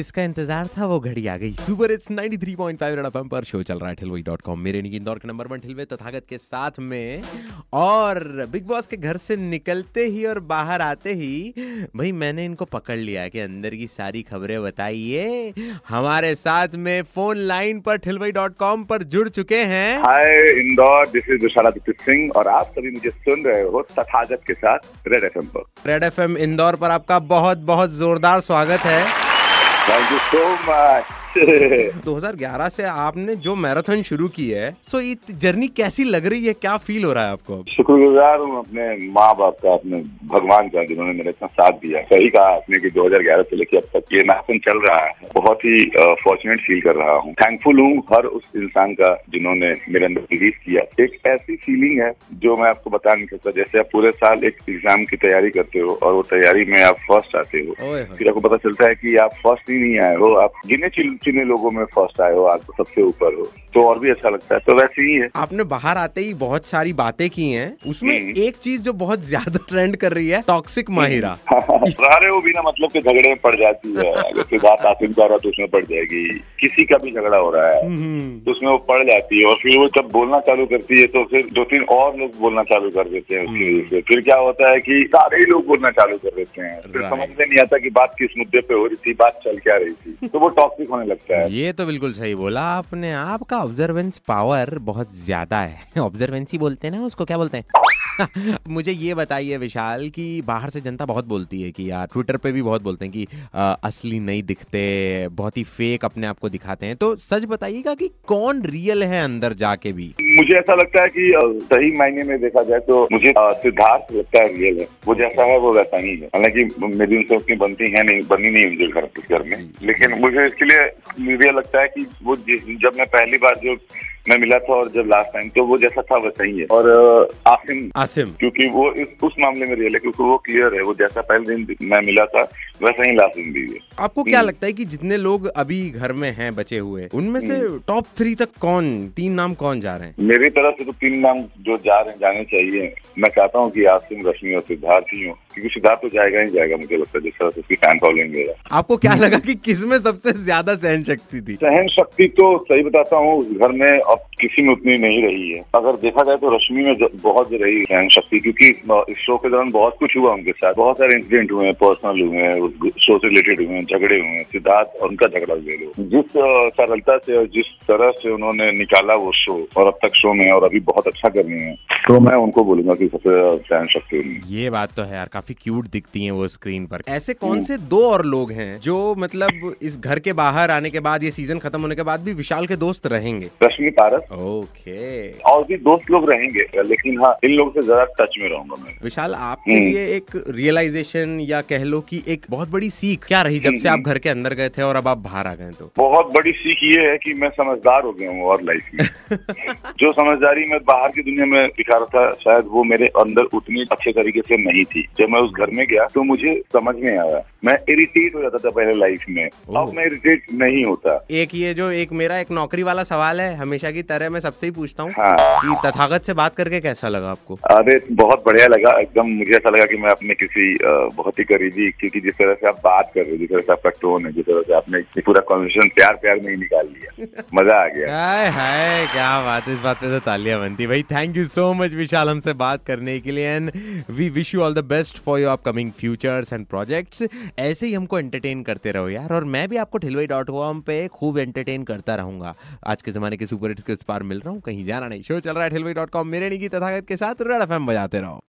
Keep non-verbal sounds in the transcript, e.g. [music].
जिसका इंतज़ार था वो घड़ी आ गई। सुपर इट्स 93.5 रेड एफएम पर शो चल रहा है ठिलवई डॉट कॉम मेरे निकी इंदौर के नंबर वन ठिलवे तथागत के साथ में। और बिग बॉस के घर से निकलते ही और बाहर आते ही भाई मैंने इनको पकड़ लिया कि अंदर की सारी खबरें बताइए। हमारे साथ में फ़ोन लाइन पर ठिलवई डॉट कॉम पर जुड़ चुके हैं। Hi Indore this is Vishaladitya Singh और आप सभी मुझे सुन रहे हो तथागत के साथ रेड एफ़ पर। रेड एफ़ इंदौर पर आपका बहुत बहुत जोरदार स्वागत है। थैंक यू सो मच [laughs] 2011 से आपने जो मैराथन शुरू की है सो ये जर्नी कैसी लग रही है? क्या फील हो रहा है आपको शुक्रगुजार हूँ अपने माँ बाप का अपने भगवान का जिन्होंने मेरे इतना साथ दिया सही कहा आपने कि 2011 से लेकर अब तक ये मैराथन चल रहा है। बहुत ही फॉर्चुनेट फील कर रहा हूँ। थैंकफुल हूँ हर उस इंसान का जिन्होंने मेरे अंदर बिलीव किया। एक ऐसी फीलिंग है जो मैं आपको बता नहीं सकता। जैसे आप पूरे साल एक एग्ज़ाम की तैयारी करते हो और वो तैयारी में आप फ़र्स्ट आते हो। फिर आपको पता चलता है कि आप फ़र्स्ट ही नहीं आए हो। आप गिने चुन- लोगों में फ़र्स्ट आए हो आप सबसे ऊपर हो? तो और भी अच्छा लगता है तो वैसे ही है। आपने बाहर आते ही बहुत सारी बातें की हैं। उसमें हम्म। एक चीज़ जो बहुत ज़्यादा ट्रेंड कर रही है टॉक्सिक माहिरा। [laughs] सारे वो बिना मतलब के झगड़े में पड़ जाती है। अगर बात आसिम का हो रहा है तो उसमें पड़ जाएगी। किसी का भी झगड़ा हो रहा है हम्म, तो उसमें वो पड़ जाती है। और फिर वो जब बोलना चालू करती है तो फिर दो तीन और लोग बोलना चालू कर देते हैं उसकी वजह से। फिर क्या होता है की सारे ही लोग बोलना चालू कर देते हैं। फिर समझ में नहीं आता की बात किस मुद्दे पे हो रही थी बात चल क्या रही थी। तो वो टॉक्सिक होने लगता है। ये तो बिल्कुल सही बोला आपने। आपका ऑब्जर्वेंस पावर बहुत ज़्यादा है। [laughs] ऑब्जर्वेंसी बोलते हैं ना उसको, क्या बोलते हैं? [laughs] मुझे ये बताइए विशाल कि बाहर से जनता बहुत बोलती है कि यार ट्विटर पे भी बहुत बोलते हैं कि अ, असली नहीं दिखते बहुत ही फेक अपने आप को दिखाते हैं। तो सच बताइएगा कि कौन रियल है अंदर जाके भी? मुझे ऐसा लगता है कि सही मायने में देखा जाए तो मुझे सिद्धार्थ लगता है रियल है। वो जैसा है वो वैसा ही है। हालाँकि मेरी उनसे उतनी बनती है नहीं बनी नहीं मुझे घर में। लेकिन मुझे इसके लिए मुझे लगता है कि वो जब मैं पहली बार जो मैं मिला था और जब लास्ट टाइम तो वो जैसा था वैसा ही है। और आसिम। आसिम। क्योंकि वो इस उस मामले में रियल है क्योंकि वो क्लियर है वो जैसा पहले दिन मैं मिला था वैसा ही लास्ट दिन भी है। आपको क्या हम्म। लगता है कि जितने लोग अभी घर में हैं बचे हुए उनमें से टॉप थ्री तक कौन तीन नाम कौन जा रहे हैं? मेरी तरफ़ से तो तीन नाम जो जा रहे हैं जाने चाहिए। मैं चाहता हूँ की आसिम रश्मि और सिद्धार्थ ही हो। क्योंकि सिद्धार्थ तो जाएगा ही जाएगा मुझे लगता है जिस तरह से उसकी फ़ैन फॉलोइंग है आपको क्या लगा कि किसमें सबसे ज़्यादा सहन शक्ति थी? सहन शक्ति तो सही बताता हूँ उस घर में अब किसी में उतनी नहीं रही है। अगर देखा जाए तो रश्मि में बहुत रही सहन शक्ति क्योंकि इस शो के दौरान बहुत कुछ हुआ उनके साथ। बहुत सारे इंसिडेंट हुए हैं पर्सनल हुए हैं उस शो से रिलेटेड हुए हैं झगड़े हुए हैं सिद्धार्थ और उनका झगड़ा ले लो। जिस सरलता से और जिस तरह से उन्होंने निकाला वो शो और अब तक शो में और अभी बहुत अच्छा कर रहे हैं तो मैं उनको बोलूँगा कि सबसे सहन शक्ति ये बात तो है यार काफ़ी क्यूट दिखती हैं वो स्क्रीन पर। ऐसे कौन से दो और लोग हैं जो मतलब इस घर के बाहर आने के बाद ये सीज़न खत्म होने के बाद भी विशाल के दोस्त रहेंगे? रश्मि पारस ओके और भी दोस्त लोग रहेंगे लेकिन हाँ इन लोगों से ज़्यादा टच में रहूँगा मैं। विशाल आपके हम्म। लिए एक रियलाइजेशन या कह लो की एक बहुत बड़ी सीख क्या रही जब से आप घर के अंदर गए थे और अब आप बाहर आ गए तो? बहुत बड़ी सीख ये है की मैं समझदार हो गया हूँ और लाइफ में। [laughs] जो समझदारी मैं बाहर की दुनिया में दिखा रहा था शायद वो मेरे अंदर उतनी अच्छे तरीके से नहीं थी। जब मैं उस घर में गया तो मुझे समझ में आया। मैं इरिटेट हो जाता था पहले लाइफ में। अब मैं इरिटेट नहीं होता। एक ये जो एक मेरा एक नौकरी वाला सवाल है हमेशा की तरह मैं सबसे ही पूछता हूँ हाँ। कि तथागत से बात करके कैसा लगा आपको? अरे बहुत बढ़िया लगा। एकदम मुझे ऐसा लगा कि मैं अपने किसी बहुत ही करीबी क्योंकि जिस तरह से आप बात कर रहे हो जिस तरह से आपका टोन है जिस तरह से आपने पूरा कॉन्वर्सेशन प्यार प्यार में ही निकाल लिया। [laughs] मज़ा आ गया। हाय हाय क्या बात इस बात पे तो तालियाँ बनती। भाई thank you so much Vishal हमसे बात करने के लिए and we wish you all the best for your upcoming futures and projects ऐसे ही हमको एंटरटेन करते रहो यार, और मैं भी आपको ठिलवई डॉट कॉम पे खूब एंटरटेन करता रहूँगा। आज के जमाने के सुपर हिट्स के उस पार मिल रहा हूँ, कहीं जाना नहीं। शो चल रहा है ठिलवई डॉट कॉम मेरे निकी तथागत के साथ रेड एफएम बजाते रहो।